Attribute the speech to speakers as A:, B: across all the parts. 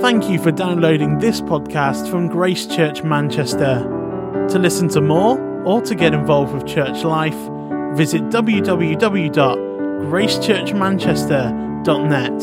A: Thank you for downloading this podcast from Grace Church Manchester. To listen to more or to get involved with church life, visit www.gracechurchmanchester.net.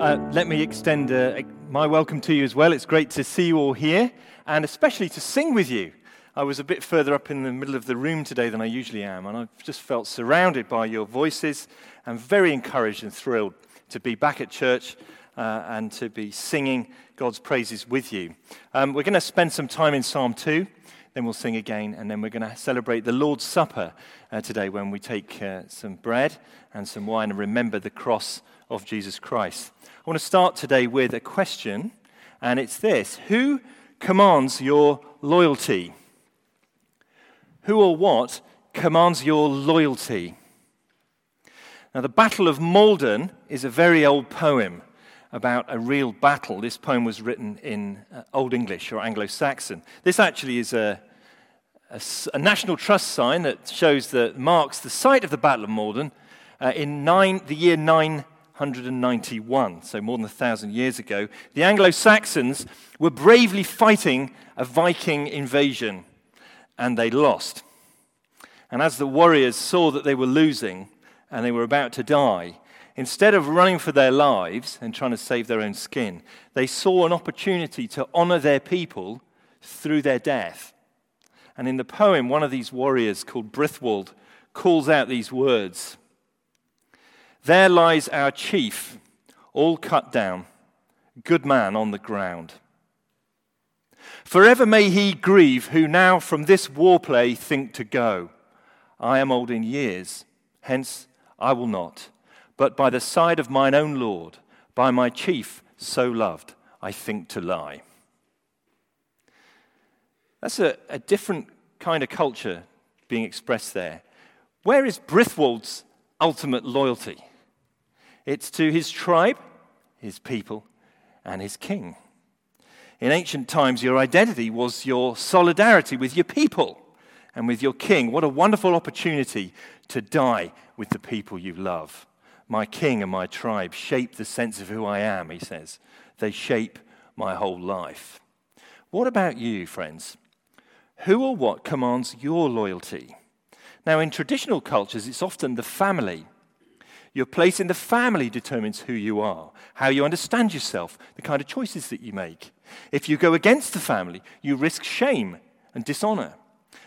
B: Uh, let me extend uh, my welcome to you as well. It's great to see you all here and especially to sing with you. I was a bit further up in the middle of the room today than I usually am, and I've just felt surrounded by your voices and very encouraged and thrilled to be back at church uh, and to be singing God's praises with you. Um, we're going to spend some time in Psalm 2, then we'll sing again, and then we're going to celebrate the Lord's Supper uh, today when we take uh, some bread and some wine and remember the cross of Jesus Christ. I want to start today with a question, and it's this Who commands your loyalty? Who or what commands your loyalty? Now, the Battle of Maldon is a very old poem about a real battle. This poem was written in uh, Old English or Anglo Saxon. This actually is a, a, a, national trust sign that shows that marks the site of the Battle of Maldon uh, in nine, the year 991, so more than a thousand years ago. The Anglo Saxons were bravely fighting a Viking invasion, and they lost. And as the warriors saw that they were losing, and they were about to die, instead of running for their lives and trying to save their own skin, they saw an opportunity to honor their people through their death. And in the poem, one of these warriors called Brithwold calls out these words There lies our chief, all cut down, good man on the ground. Forever may he grieve who now from this war play think to go. I am old in years, hence I will not, but by the side of mine own Lord, by my chief so loved, I think to lie. That's a, a different kind of culture being expressed there. Where is Brithwold's ultimate loyalty? It's to his tribe, his people, and his king. In ancient times, your identity was your solidarity with your people and with your king. What a wonderful opportunity to die with the people you love. My king and my tribe shape the sense of who I am, he says. They shape my whole life. What about you, friends? Who or what commands your loyalty? Now, in traditional cultures, it's often the family. Your place in the family determines who you are, how you understand yourself, the kind of choices that you make. If you go against the family, you risk shame and dishonor.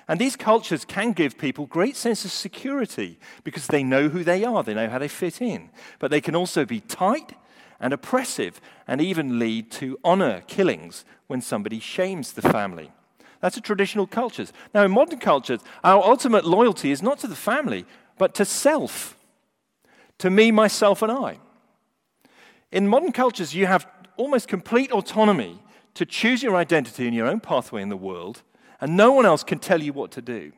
B: And these cultures can give people great sense of security because they know who they are, they know how they fit in. But they can also be tight and oppressive and even lead to honor killings when somebody shames the family. That's a traditional cultures. Now, in modern cultures, our ultimate loyalty is not to the family, but to self, to me, myself, and I. In modern cultures, you have almost complete autonomy to choose your identity and your own pathway in the world and no one else can tell you what to do.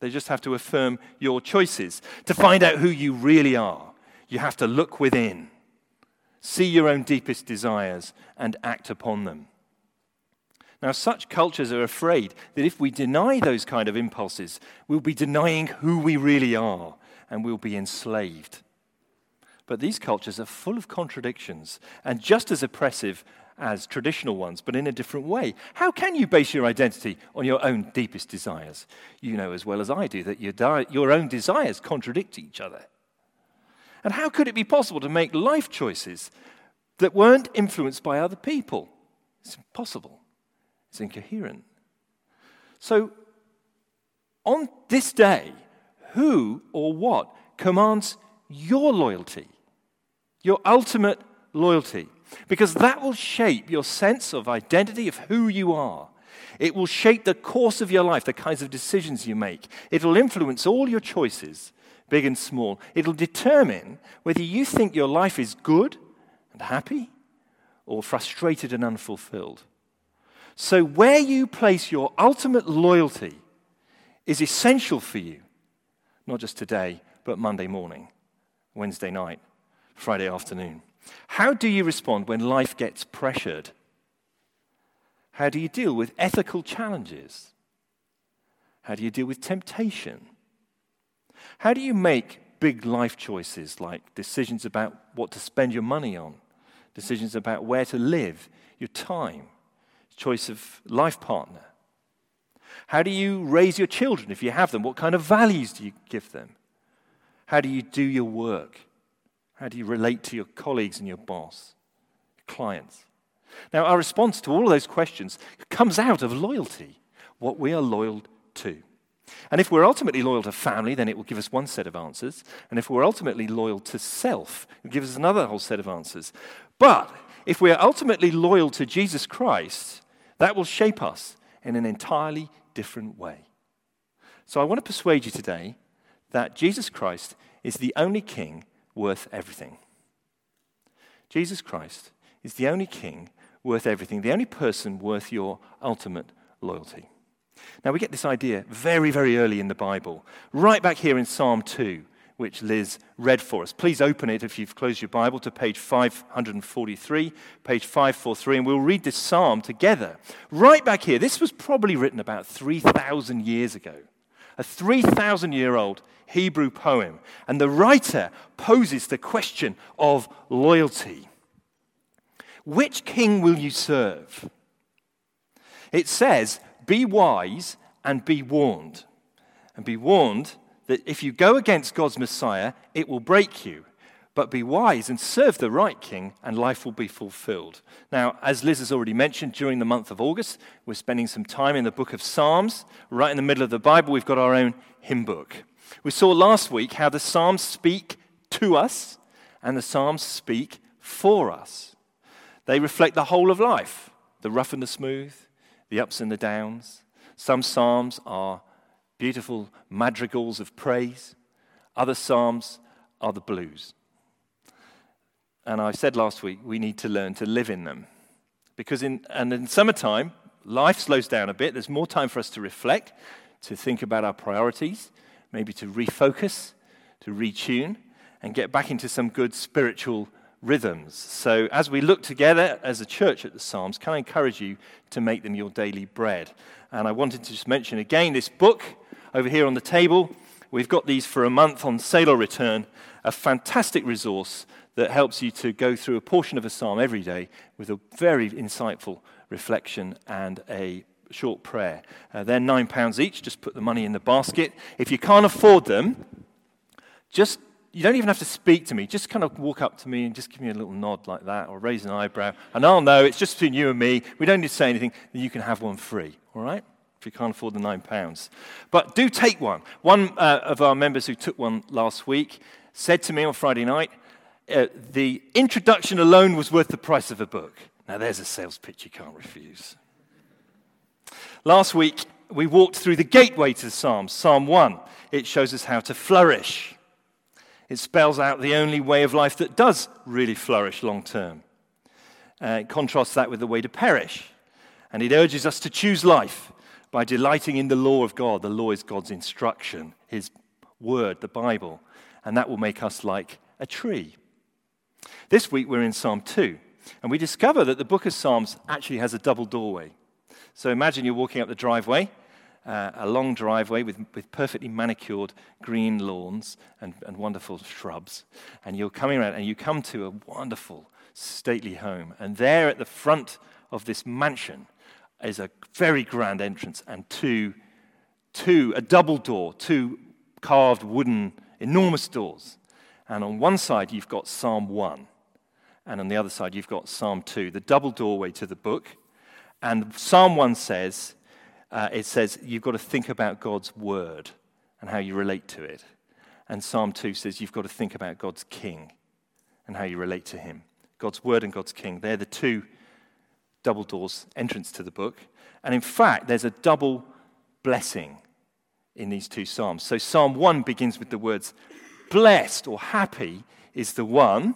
B: They just have to affirm your choices. To find out who you really are, you have to look within, see your own deepest desires, and act upon them. Now, such cultures are afraid that if we deny those kind of impulses, we'll be denying who we really are and we'll be enslaved. But these cultures are full of contradictions and just as oppressive as traditional ones, but in a different way. How can you base your identity on your own deepest desires? You know as well as I do that your, di- your own desires contradict each other. And how could it be possible to make life choices that weren't influenced by other people? It's impossible, it's incoherent. So, on this day, who or what commands your loyalty, your ultimate loyalty? Because that will shape your sense of identity, of who you are. It will shape the course of your life, the kinds of decisions you make. It will influence all your choices, big and small. It'll determine whether you think your life is good and happy or frustrated and unfulfilled. So, where you place your ultimate loyalty is essential for you, not just today, but Monday morning, Wednesday night, Friday afternoon. How do you respond when life gets pressured? How do you deal with ethical challenges? How do you deal with temptation? How do you make big life choices like decisions about what to spend your money on, decisions about where to live, your time, choice of life partner. How do you raise your children if you have them? What kind of values do you give them? How do you do your work? How do you relate to your colleagues and your boss, your clients? Now, our response to all of those questions comes out of loyalty, what we are loyal to. And if we're ultimately loyal to family, then it will give us one set of answers. And if we're ultimately loyal to self, it will give us another whole set of answers. But if we are ultimately loyal to Jesus Christ, that will shape us in an entirely different way. So I want to persuade you today that Jesus Christ is the only king worth everything. Jesus Christ is the only king worth everything, the only person worth your ultimate loyalty. Now, we get this idea very, very early in the Bible, right back here in Psalm 2, which Liz read for us. Please open it if you've closed your Bible to page 543, page 543, and we'll read this psalm together. Right back here, this was probably written about 3,000 years ago, a 3,000 year old Hebrew poem. And the writer poses the question of loyalty Which king will you serve? It says, Be wise and be warned. And be warned that if you go against God's Messiah, it will break you. But be wise and serve the right king, and life will be fulfilled. Now, as Liz has already mentioned, during the month of August, we're spending some time in the book of Psalms. Right in the middle of the Bible, we've got our own hymn book. We saw last week how the Psalms speak to us and the Psalms speak for us. They reflect the whole of life the rough and the smooth, the ups and the downs. Some Psalms are beautiful madrigals of praise. Other psalms are the blues. And I said last week, we need to learn to live in them. Because in, and in summertime, life slows down a bit. There's more time for us to reflect, to think about our priorities, maybe to refocus, to retune, and get back into some good spiritual rhythms. So, as we look together as a church at the Psalms, can I encourage you to make them your daily bread? And I wanted to just mention again this book over here on the table. We've got these for a month on sale or return, a fantastic resource that helps you to go through a portion of a psalm every day with a very insightful reflection and a short prayer. Uh, they're nine pounds each. Just put the money in the basket. If you can't afford them, just you don't even have to speak to me. Just kind of walk up to me and just give me a little nod like that, or raise an eyebrow, and I'll know it's just between you and me. We don't need to say anything. You can have one free. All right? if you can't afford the nine pounds. But do take one. One uh, of our members who took one last week said to me on Friday night, uh, the introduction alone was worth the price of a book. Now, there's a sales pitch you can't refuse. Last week, we walked through the gateway to the Psalms, Psalm 1. It shows us how to flourish. It spells out the only way of life that does really flourish long term. Uh, it contrasts that with the way to perish. And it urges us to choose life by delighting in the law of God. The law is God's instruction, His word, the Bible, and that will make us like a tree. This week we're in Psalm 2, and we discover that the book of Psalms actually has a double doorway. So imagine you're walking up the driveway, uh, a long driveway with, with perfectly manicured green lawns and, and wonderful shrubs, and you're coming around and you come to a wonderful, stately home. And there at the front of this mansion is a very grand entrance and two, two, a double door, two carved wooden, enormous doors. And on one side, you've got Psalm 1, and on the other side, you've got Psalm 2, the double doorway to the book. And Psalm 1 says, uh, it says, you've got to think about God's word and how you relate to it. And Psalm 2 says, you've got to think about God's king and how you relate to him. God's word and God's king. They're the two double doors entrance to the book. And in fact, there's a double blessing in these two Psalms. So Psalm 1 begins with the words, Blessed or happy is the one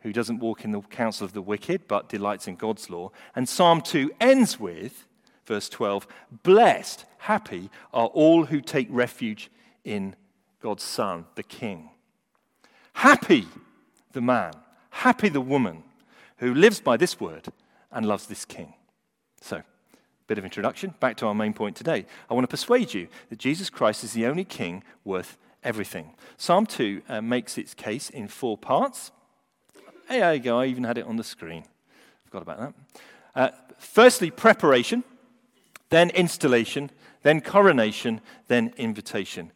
B: who doesn't walk in the counsel of the wicked, but delights in God's law. And Psalm 2 ends with, verse 12, Blessed, happy are all who take refuge in God's Son, the King. Happy the man, happy the woman who lives by this word and loves this king. So, bit of introduction. Back to our main point today. I want to persuade you that Jesus Christ is the only king worth everything. Psalm 2 uh, makes its case in four parts. Hey, there you go, I even had it on the screen. Forgot about that. Uh, firstly, preparation, then installation, then coronation, then invitation.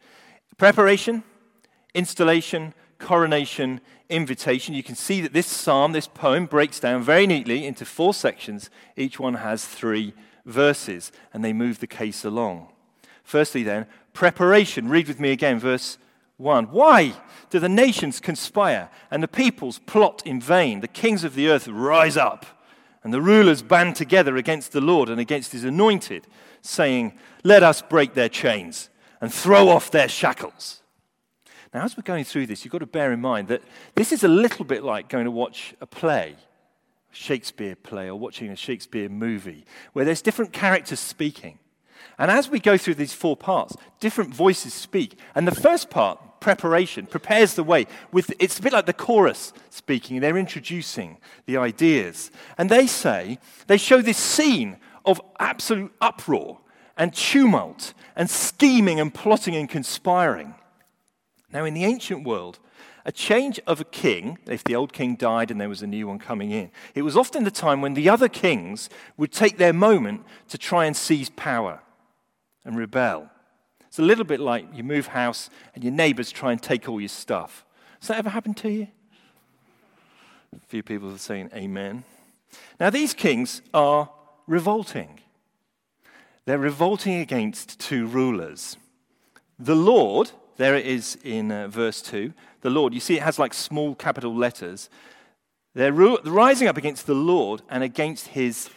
B: Preparation, installation, coronation, invitation. You can see that this psalm, this poem, breaks down very neatly into four sections. Each one has three verses, and they move the case along. Firstly, then, preparation. Read with me again, verse 1. Why do the nations conspire and the peoples plot in vain? The kings of the earth rise up, and the rulers band together against the Lord and against his anointed, saying, Let us break their chains and throw off their shackles. Now, as we're going through this, you've got to bear in mind that this is a little bit like going to watch a play, Shakespeare play, or watching a Shakespeare movie, where there's different characters speaking. And as we go through these four parts, different voices speak. And the first part, preparation, prepares the way. With, it's a bit like the chorus speaking. They're introducing the ideas. And they say, they show this scene of absolute uproar and tumult and scheming and plotting and conspiring. Now, in the ancient world, a change of a king, if the old king died and there was a new one coming in, it was often the time when the other kings would take their moment to try and seize power and rebel. It's a little bit like you move house and your neighbors try and take all your stuff. Has that ever happened to you? A few people are saying amen. Now, these kings are revolting. They're revolting against two rulers. The Lord, there it is in uh, verse 2, the Lord, you see it has like small capital letters. They're ru- rising up against the Lord and against his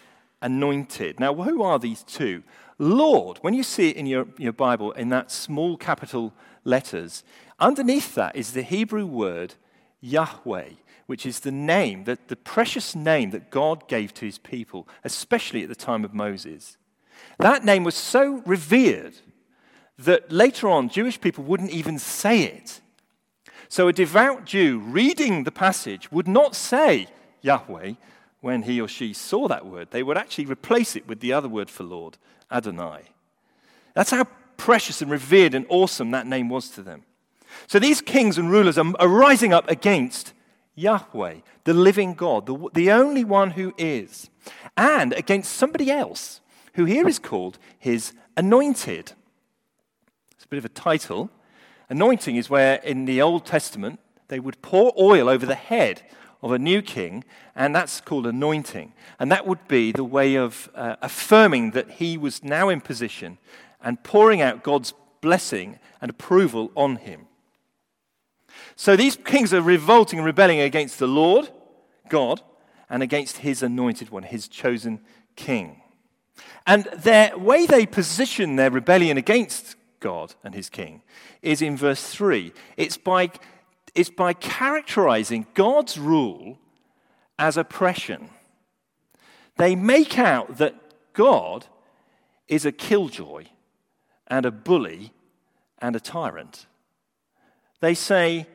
B: anointed. Now, who are these two? Lord, when you see it in your, your Bible in that small capital letters, underneath that is the Hebrew word Yahweh, which is the name, that the precious name that God gave to his people, especially at the time of Moses. That name was so revered that later on Jewish people wouldn't even say it. So a devout Jew reading the passage would not say Yahweh when he or she saw that word. They would actually replace it with the other word for Lord, Adonai. That's how precious and revered and awesome that name was to them. So these kings and rulers are, are rising up against Yahweh, the living God, the, the only one who is, and against somebody else, who here is called his anointed. It's a bit of a title. Anointing is where in the Old Testament they would pour oil over the head of a new king, and that's called anointing. And that would be the way of uh, affirming that he was now in position and pouring out God's blessing and approval on him. So these kings are revolting and rebelling against the Lord, God, and against his anointed one, his chosen king. And the way they position their rebellion against God and his king is in verse 3. It's by is by characterizing God's rule as oppression. They make out that God is a killjoy and a bully and a tyrant. They say,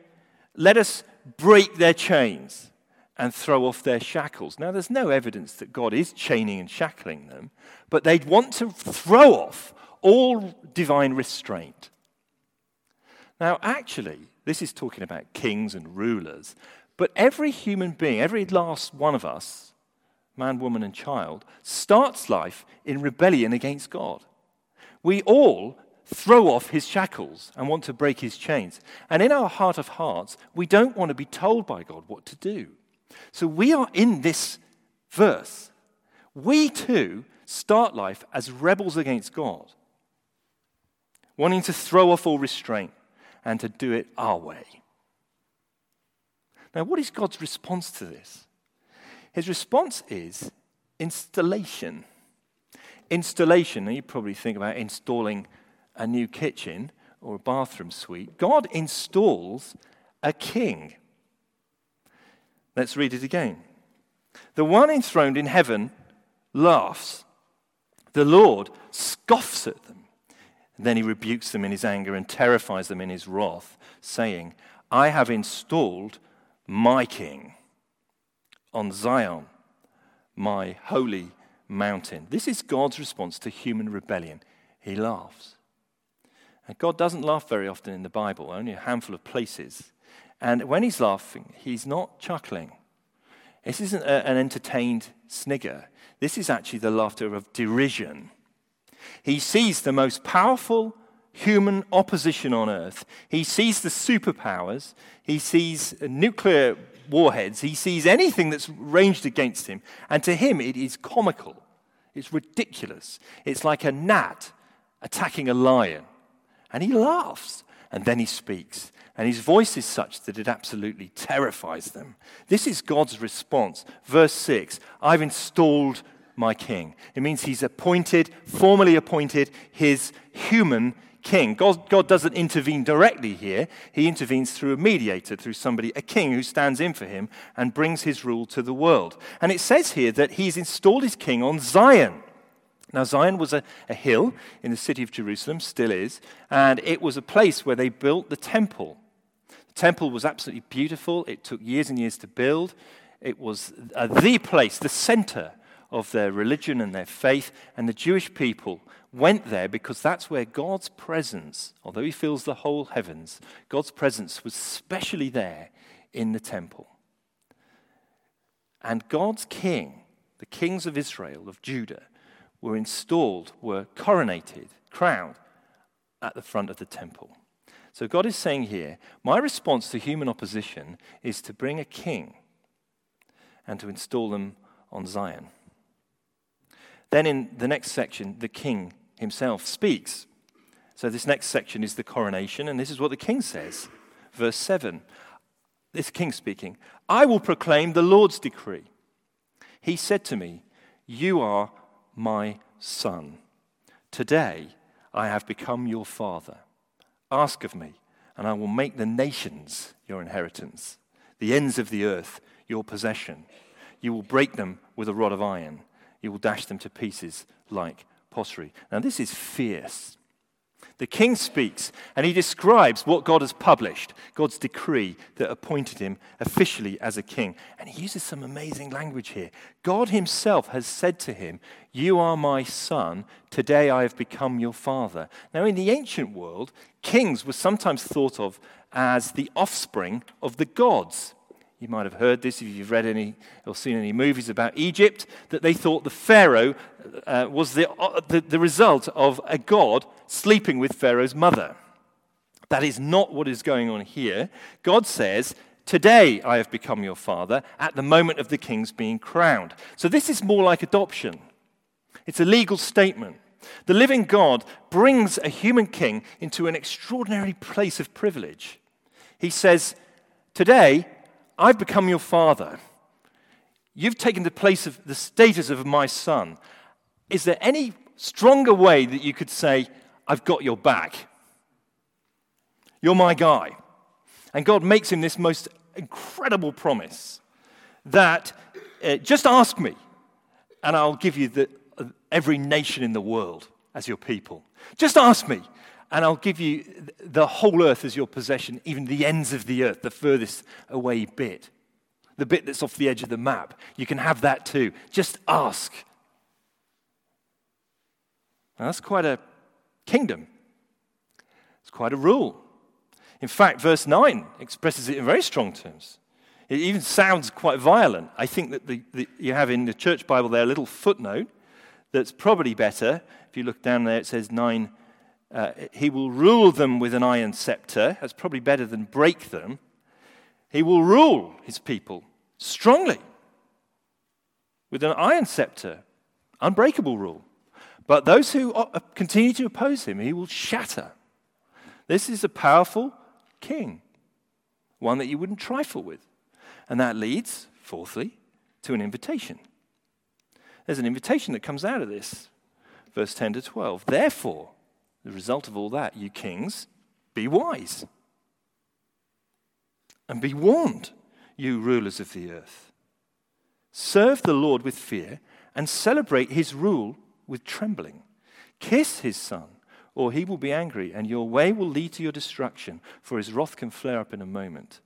B: let us break their chains and throw off their shackles. Now, there's no evidence that God is chaining and shackling them, but they'd want to throw off all divine restraint. Now, actually, this is talking about kings and rulers. But every human being, every last one of us, man, woman, and child, starts life in rebellion against God. We all throw off his shackles and want to break his chains. And in our heart of hearts, we don't want to be told by God what to do. So we are in this verse. We too start life as rebels against God, wanting to throw off all restraint and to do it our way. Now, what is God's response to this? His response is installation. Installation, now you probably think about installing a new kitchen or a bathroom suite. God installs a king. Let's read it again. The one enthroned in heaven laughs, the Lord scoffs at them. Then he rebukes them in his anger and terrifies them in his wrath, saying, I have installed my king on Zion, my holy mountain. This is God's response to human rebellion. He laughs. And God doesn't laugh very often in the Bible, only a handful of places. And when he's laughing, he's not chuckling. This isn't a, an entertained snigger. This is actually the laughter of derision. He sees the most powerful human opposition on earth. He sees the superpowers. He sees nuclear warheads. He sees anything that's ranged against him. And to him, it is comical. It's ridiculous. It's like a gnat attacking a lion. And he laughs. And then he speaks. And his voice is such that it absolutely terrifies them. This is God's response. Verse 6 I've installed my king. It means he's appointed, formally appointed, his human king. God, God doesn't intervene directly here, he intervenes through a mediator, through somebody, a king who stands in for him and brings his rule to the world. And it says here that he's installed his king on Zion. Now, Zion was a, a, hill in the city of Jerusalem, still is, and it was a place where they built the temple. The temple was absolutely beautiful. It took years and years to build. It was uh, the place, the center of their religion and their faith, and the Jewish people went there because that's where God's presence, although He fills the whole heavens, God's presence was specially there in the temple. And God's king, the kings of Israel, of Judah, were installed, were coronated, crowned at the front of the temple. So God is saying here, my response to human opposition is to bring a king and to install them on Zion. Then in the next section, the king himself speaks. So this next section is the coronation, and this is what the king says. Verse 7. This king speaking, I will proclaim the Lord's decree. He said to me, You are my son. Today I have become your father. Ask of me, and I will make the nations your inheritance, the ends of the earth your possession. You will break them with a rod of iron, you will dash them to pieces like pottery. Now, this is fierce. The king speaks and he describes what God has published, God's decree that appointed him officially as a king. And he uses some amazing language here. God himself has said to him, You are my son, today I have become your father. Now, in the ancient world, kings were sometimes thought of as the offspring of the gods. You might have heard this if you've read any or seen any movies about Egypt, that they thought the Pharaoh uh, was the, uh, the, the result of a god sleeping with Pharaoh's mother. That is not what is going on here. God says, Today I have become your father at the moment of the king's being crowned. So this is more like adoption. It's a legal statement. The living God brings a human king into an extraordinary place of privilege. He says, Today I've become your father. You've taken the place of the status of my son. Is there any stronger way that you could say, I've got your back? You're my guy. And God makes him this most incredible promise that uh, just ask me, and I'll give you the, uh, every nation in the world as your people. Just ask me, and I'll give you the whole earth as your possession, even the ends of the earth, the furthest away bit, the bit that's off the edge of the map. You can have that too. Just ask. Now, that's quite a kingdom, it's quite a rule. In fact, verse 9 expresses it in very strong terms. It even sounds quite violent. I think that the, the, you have in the church Bible there a little footnote that's probably better. If you look down there, it says 9 uh, he will rule them with an iron scepter. That's probably better than break them. He will rule his people strongly with an iron scepter, unbreakable rule. But those who continue to oppose him, he will shatter. This is a powerful king, one that you wouldn't trifle with. And that leads, fourthly, to an invitation. There's an invitation that comes out of this, verse 10 to 12. Therefore, the result of all that, you kings, be wise. And be warned, you rulers of the earth. Serve the Lord with fear and celebrate his rule with trembling. Kiss his son, or he will be angry, and your way will lead to your destruction, for his wrath can flare up in a moment.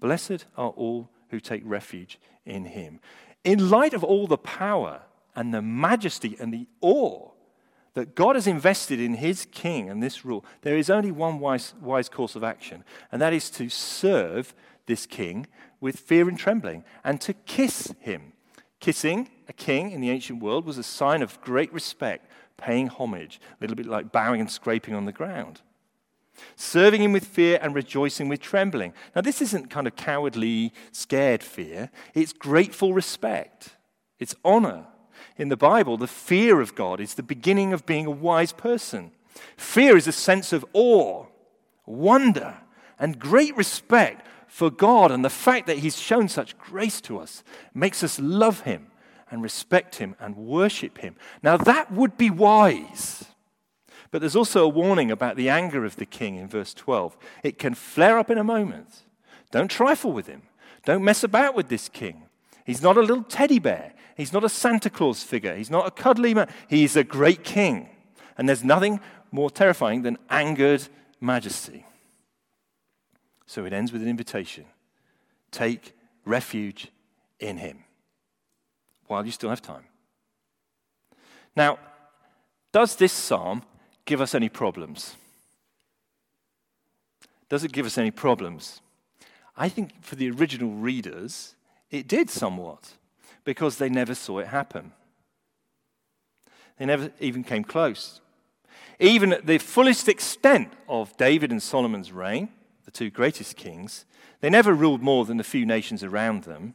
B: Blessed are all who take refuge in him. In light of all the power and the majesty and the awe that God has invested in his king and this rule, there is only one wise, wise course of action, and that is to serve this king with fear and trembling and to kiss him. Kissing a king in the ancient world was a sign of great respect, paying homage, a little bit like bowing and scraping on the ground. Serving him with fear and rejoicing with trembling. Now, this isn't kind of cowardly, scared fear, it's grateful respect, it's honor. In the Bible, the fear of God is the beginning of being a wise person. Fear is a sense of awe, wonder, and great respect for God and the fact that He's shown such grace to us makes us love Him and respect Him and worship Him. Now, that would be wise. But there's also a warning about the anger of the king in verse 12. It can flare up in a moment. Don't trifle with him. Don't mess about with this king. He's not a little teddy bear. He's not a Santa Claus figure. He's not a cuddly man. He's a great king. And there's nothing more terrifying than angered majesty. So it ends with an invitation take refuge in him while you still have time. Now, does this psalm give us any problems? Does it give us any problems? I think for the original readers, it did somewhat because they never saw it happen. They never even came close. Even at the fullest extent of David and Solomon's reign, the two greatest kings, they never ruled more than the few nations around them.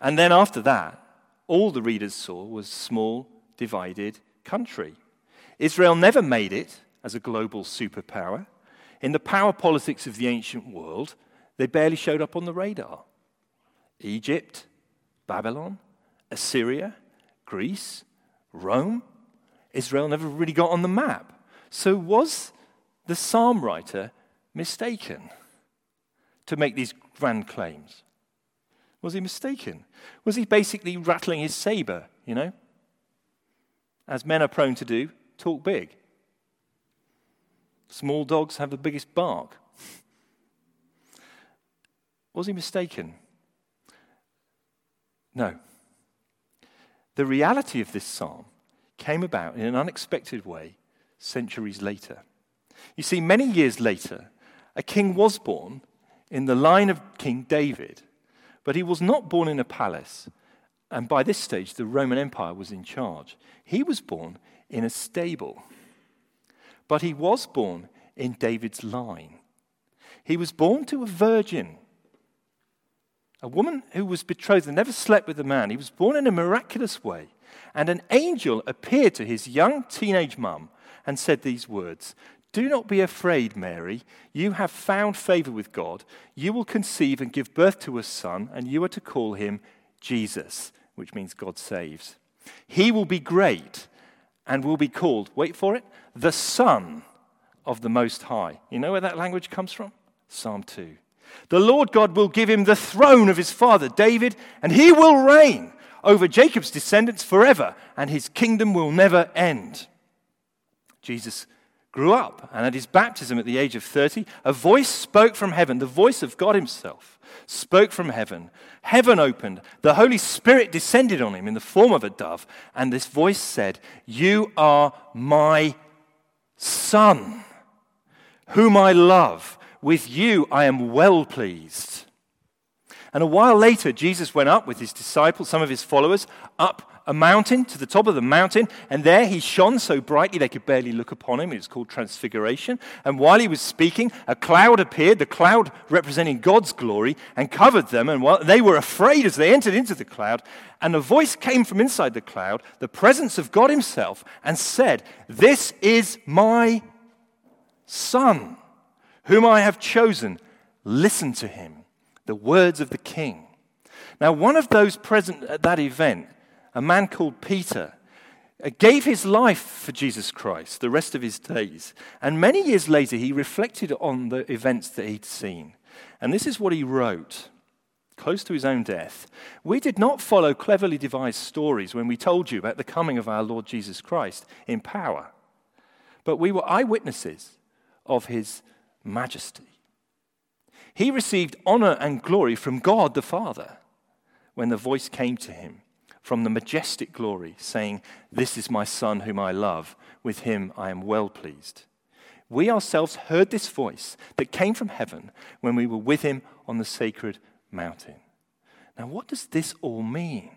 B: And then after that, all the readers saw was small, divided country. Israel never made it as a global superpower. In the power politics of the ancient world, they barely showed up on the radar. Egypt, Babylon, Assyria, Greece, Rome, Israel never really got on the map. So, was the psalm writer mistaken to make these grand claims? Was he mistaken? Was he basically rattling his saber, you know? As men are prone to do, talk big. Small dogs have the biggest bark. Was he mistaken? No. The reality of this psalm came about in an unexpected way centuries later. You see, many years later, a king was born in the line of King David, but he was not born in a palace. And by this stage, the Roman Empire was in charge. He was born in a stable. But he was born in David's line. He was born to a virgin a woman who was betrothed and never slept with a man. He was born in a miraculous way. And an angel appeared to his young teenage mum and said these words Do not be afraid, Mary. You have found favor with God. You will conceive and give birth to a son, and you are to call him Jesus, which means God saves. He will be great and will be called, wait for it, the Son of the Most High. You know where that language comes from? Psalm 2. The Lord God will give him the throne of his father David, and he will reign over Jacob's descendants forever, and his kingdom will never end. Jesus grew up, and at his baptism at the age of 30, a voice spoke from heaven, the voice of God himself spoke from heaven. Heaven opened, the Holy Spirit descended on him in the form of a dove, and this voice said, You are my son, whom I love with you I am well pleased. And a while later, Jesus went up with his disciples, some of his followers, up a mountain to the top of the mountain, and there he shone so brightly they could barely look upon him. It was called Transfiguration. And while he was speaking, a cloud appeared, the cloud representing God's glory, and covered them. And while they were afraid as they entered into the cloud, and a voice came from inside the cloud, the presence of God Himself, and said, This is my Son whom I have chosen, listen to him. The words of the king. Now, one of those present at that event, a man called Peter, uh, gave his life for Jesus Christ the rest of his days. And many years later, he reflected on the events that he'd seen. And this is what he wrote, close to his own death. We did not follow cleverly devised stories when we told you about the coming of our Lord Jesus Christ in power, but we were eyewitnesses of his majesty. He received honor and glory from God the Father when the voice came to him from the majestic glory, saying, This is my Son whom I love. With him I am well pleased. We ourselves heard this voice that came from heaven when we were with him on the sacred mountain. Now, what does this all mean?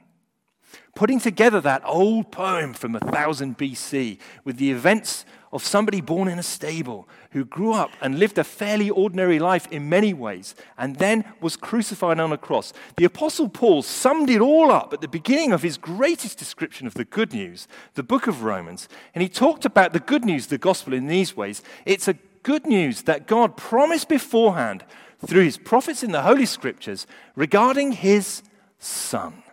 B: Putting together that old poem from 1000 BC with the events of somebody born in a stable who grew up and lived a fairly ordinary life in many ways and then was crucified on a cross. The Apostle Paul summed it all up at the beginning of his greatest description of the good news, the book of Romans. And he talked about the good news, the gospel, in these ways. It's a good news that God promised beforehand through his prophets in the Holy Scriptures regarding his Son,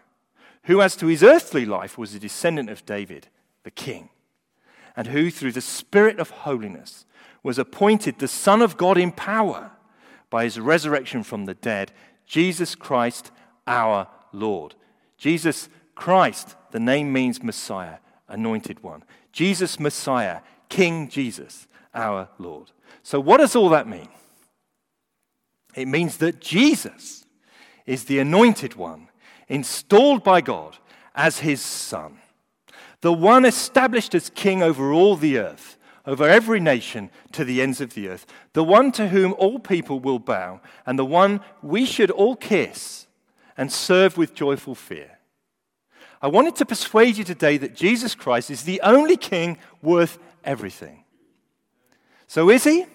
B: who, as to his earthly life, was a descendant of David, the king and who, through the Spirit of holiness, was appointed the Son of God in power by his resurrection from the dead, Jesus Christ our Lord. Jesus Christ, the name means Messiah, anointed one. Jesus Messiah, King Jesus, our Lord. So, what does all that mean? It means that Jesus is the anointed one, installed by God as his Son the one established as king over all the earth, over every nation to the ends of the earth, the one to whom all people will bow, and the one we should all kiss and serve with joyful fear. I wanted to persuade you today that Jesus Christ is the only king worth everything. So is he?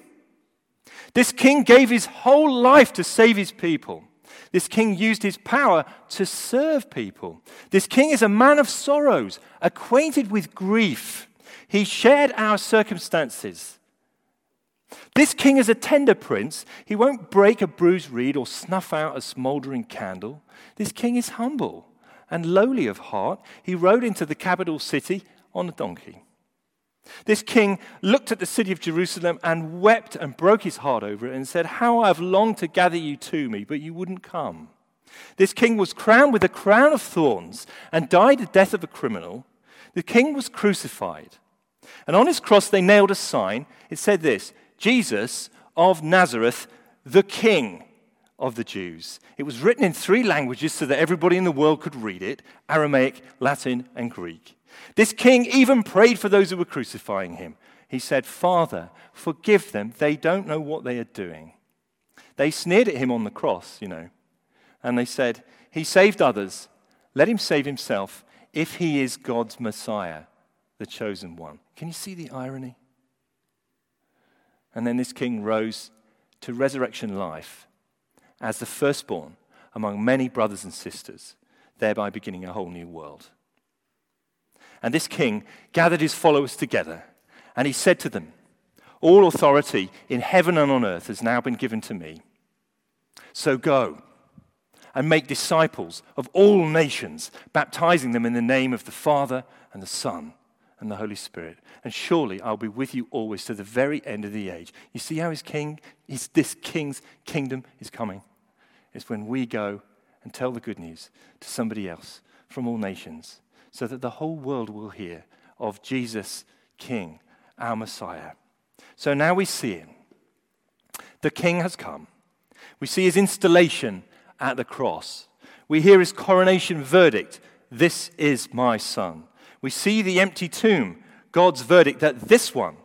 B: This king gave his whole life to save his people. This king used his power to serve people. This king is a man of sorrows, acquainted with grief. He shared our circumstances. This king is a tender prince. He won't break a bruised reed or snuff out a smoldering candle. This king is humble and lowly of heart. He rode into the capital city on a donkey. This king looked at the city of Jerusalem and wept and broke his heart over it and said, How I have longed to gather you to me, but you wouldn't come. This king was crowned with a crown of thorns and died the death of a criminal. The king was crucified. And on his cross, they nailed a sign. It said this Jesus of Nazareth, the king of the Jews. It was written in three languages so that everybody in the world could read it Aramaic, Latin, and Greek. This king even prayed for those who were crucifying him. He said, Father, forgive them. They don't know what they are doing. They sneered at him on the cross, you know, and they said, He saved others. Let him save himself if he is God's Messiah, the chosen one. Can you see the irony? And then this king rose to resurrection life as the firstborn among many brothers and sisters, thereby beginning a whole new world. And this king gathered his followers together, and he said to them, All authority in heaven and on earth has now been given to me. So go and make disciples of all nations, baptizing them in the name of the Father and the Son and the Holy Spirit. And surely I'll be with you always to the very end of the age. You see how his king, his, this king's kingdom is coming? It's when we go and tell the good news to somebody else from all nations so that the whole world will hear of Jesus, King, our Messiah. So now we see him. The King has come. We see his installation at the cross. We hear his coronation verdict This is my Son. We see the empty tomb, God's verdict that this one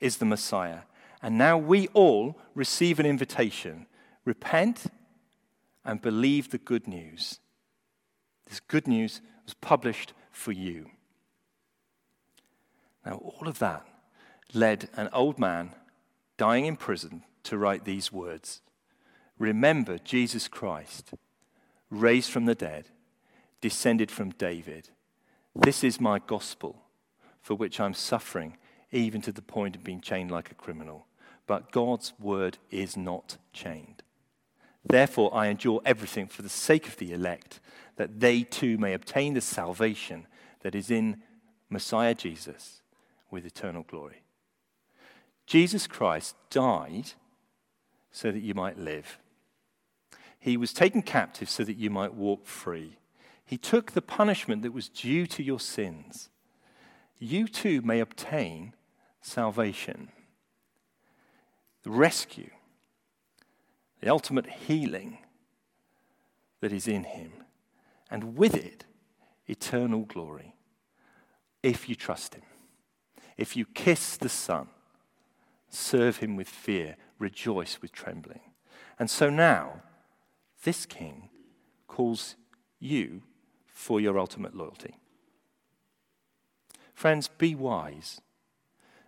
B: is the Messiah. And now we all receive an invitation repent and believe the good news. This good news was published for you. Now, all of that led an old man dying in prison to write these words Remember Jesus Christ, raised from the dead, descended from David. This is my gospel, for which I'm suffering, even to the point of being chained like a criminal. But God's word is not chained. Therefore, I endure everything for the sake of the elect that they too may obtain the salvation that is in Messiah Jesus with eternal glory. Jesus Christ died so that you might live. He was taken captive so that you might walk free. He took the punishment that was due to your sins. You too may obtain salvation, the rescue, the ultimate healing that is in Him and with it, eternal glory, if you trust Him. If you kiss the Son, serve him with fear, rejoice with trembling. And so now, this king calls you for your ultimate loyalty. Friends, be wise.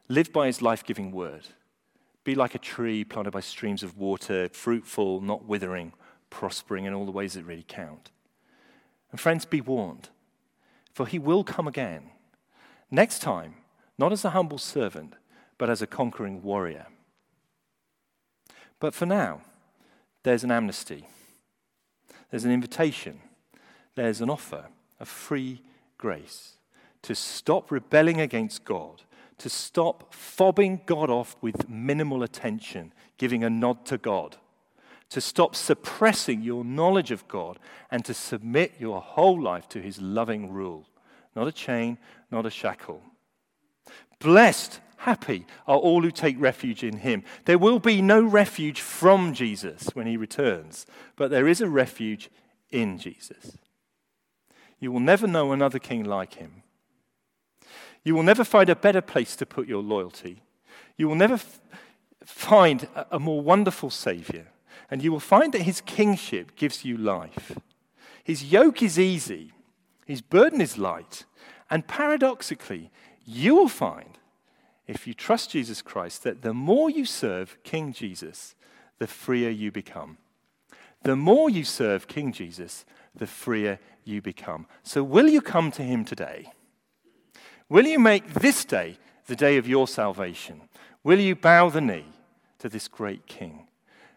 B: Live by his life giving word. Be like a tree planted by streams of water, fruitful, not withering, prospering in all the ways that really count. And friends, be warned, for he will come again. Next time, not as a humble servant, but as a conquering warrior. But for now, there's an amnesty, there's an invitation, there's an offer of free grace to stop rebelling against God, to stop fobbing God off with minimal attention, giving a nod to God, to stop suppressing your knowledge of God, and to submit your whole life to His loving rule. Not a chain, not a shackle. Blessed, happy are all who take refuge in Him. There will be no refuge from Jesus when He returns, but there is a refuge in Jesus. You will never know another king like Him. You will never find a better place to put your loyalty. You will never f- find a, a more wonderful Savior. And you will find that His kingship gives you life. His yoke is easy, His burden is light. And paradoxically, you will find, if you trust Jesus Christ, that the more you serve King Jesus, the freer you become. The more you serve King Jesus, the freer you become. So, will you come to Him today? Will you make this day the day of your salvation? Will you bow the knee to this great King?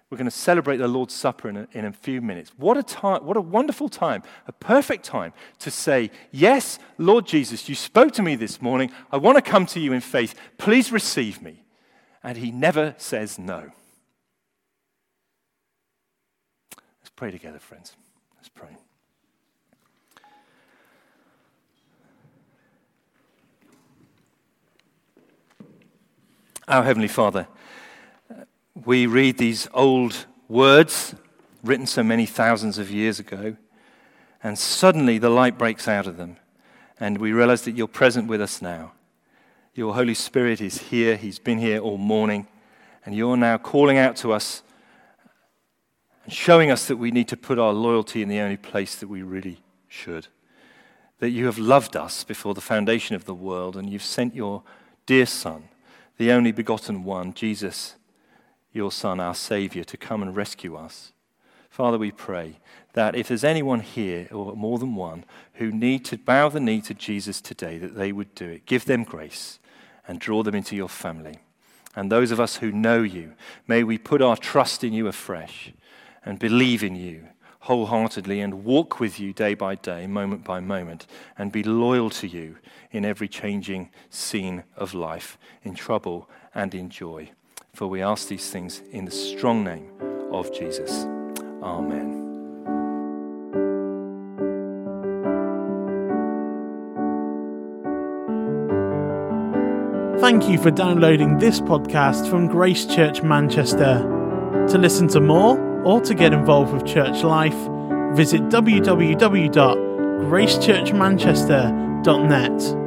B: We're going to celebrate the Lord's Supper in a, in a few minutes. What a time, what a wonderful time, a perfect time to say, Yes, Lord Jesus, you spoke to me this morning. I want to come to you in faith. Please receive me. And he never says no. Let's pray together, friends. Let's pray. Our Heavenly Father, we read these old words written so many thousands of years ago, and suddenly the light breaks out of them, and we realize that you're present with us now. Your Holy Spirit is here, He's been here all morning, and you're now calling out to us and showing us that we need to put our loyalty in the only place that we really should. That you have loved us before the foundation of the world, and you've sent your dear Son the only begotten one, Jesus, your Son, our Savior, to come and rescue us. Father, we pray that if there's anyone here, or more than one, who need to bow the knee to Jesus today, that they would do it. Give them grace and draw them into your family. And those of us who know you, may we put our trust in you afresh and believe in you wholeheartedly and walk with you day by day, moment by moment, and be loyal to you in every changing scene of life, in trouble and in joy. For we ask these things in the strong name of Jesus. Amen.
A: Thank you for downloading this podcast from Grace Church Manchester. To listen to more or to get involved with church life, visit www.gracechurchmanchester.net.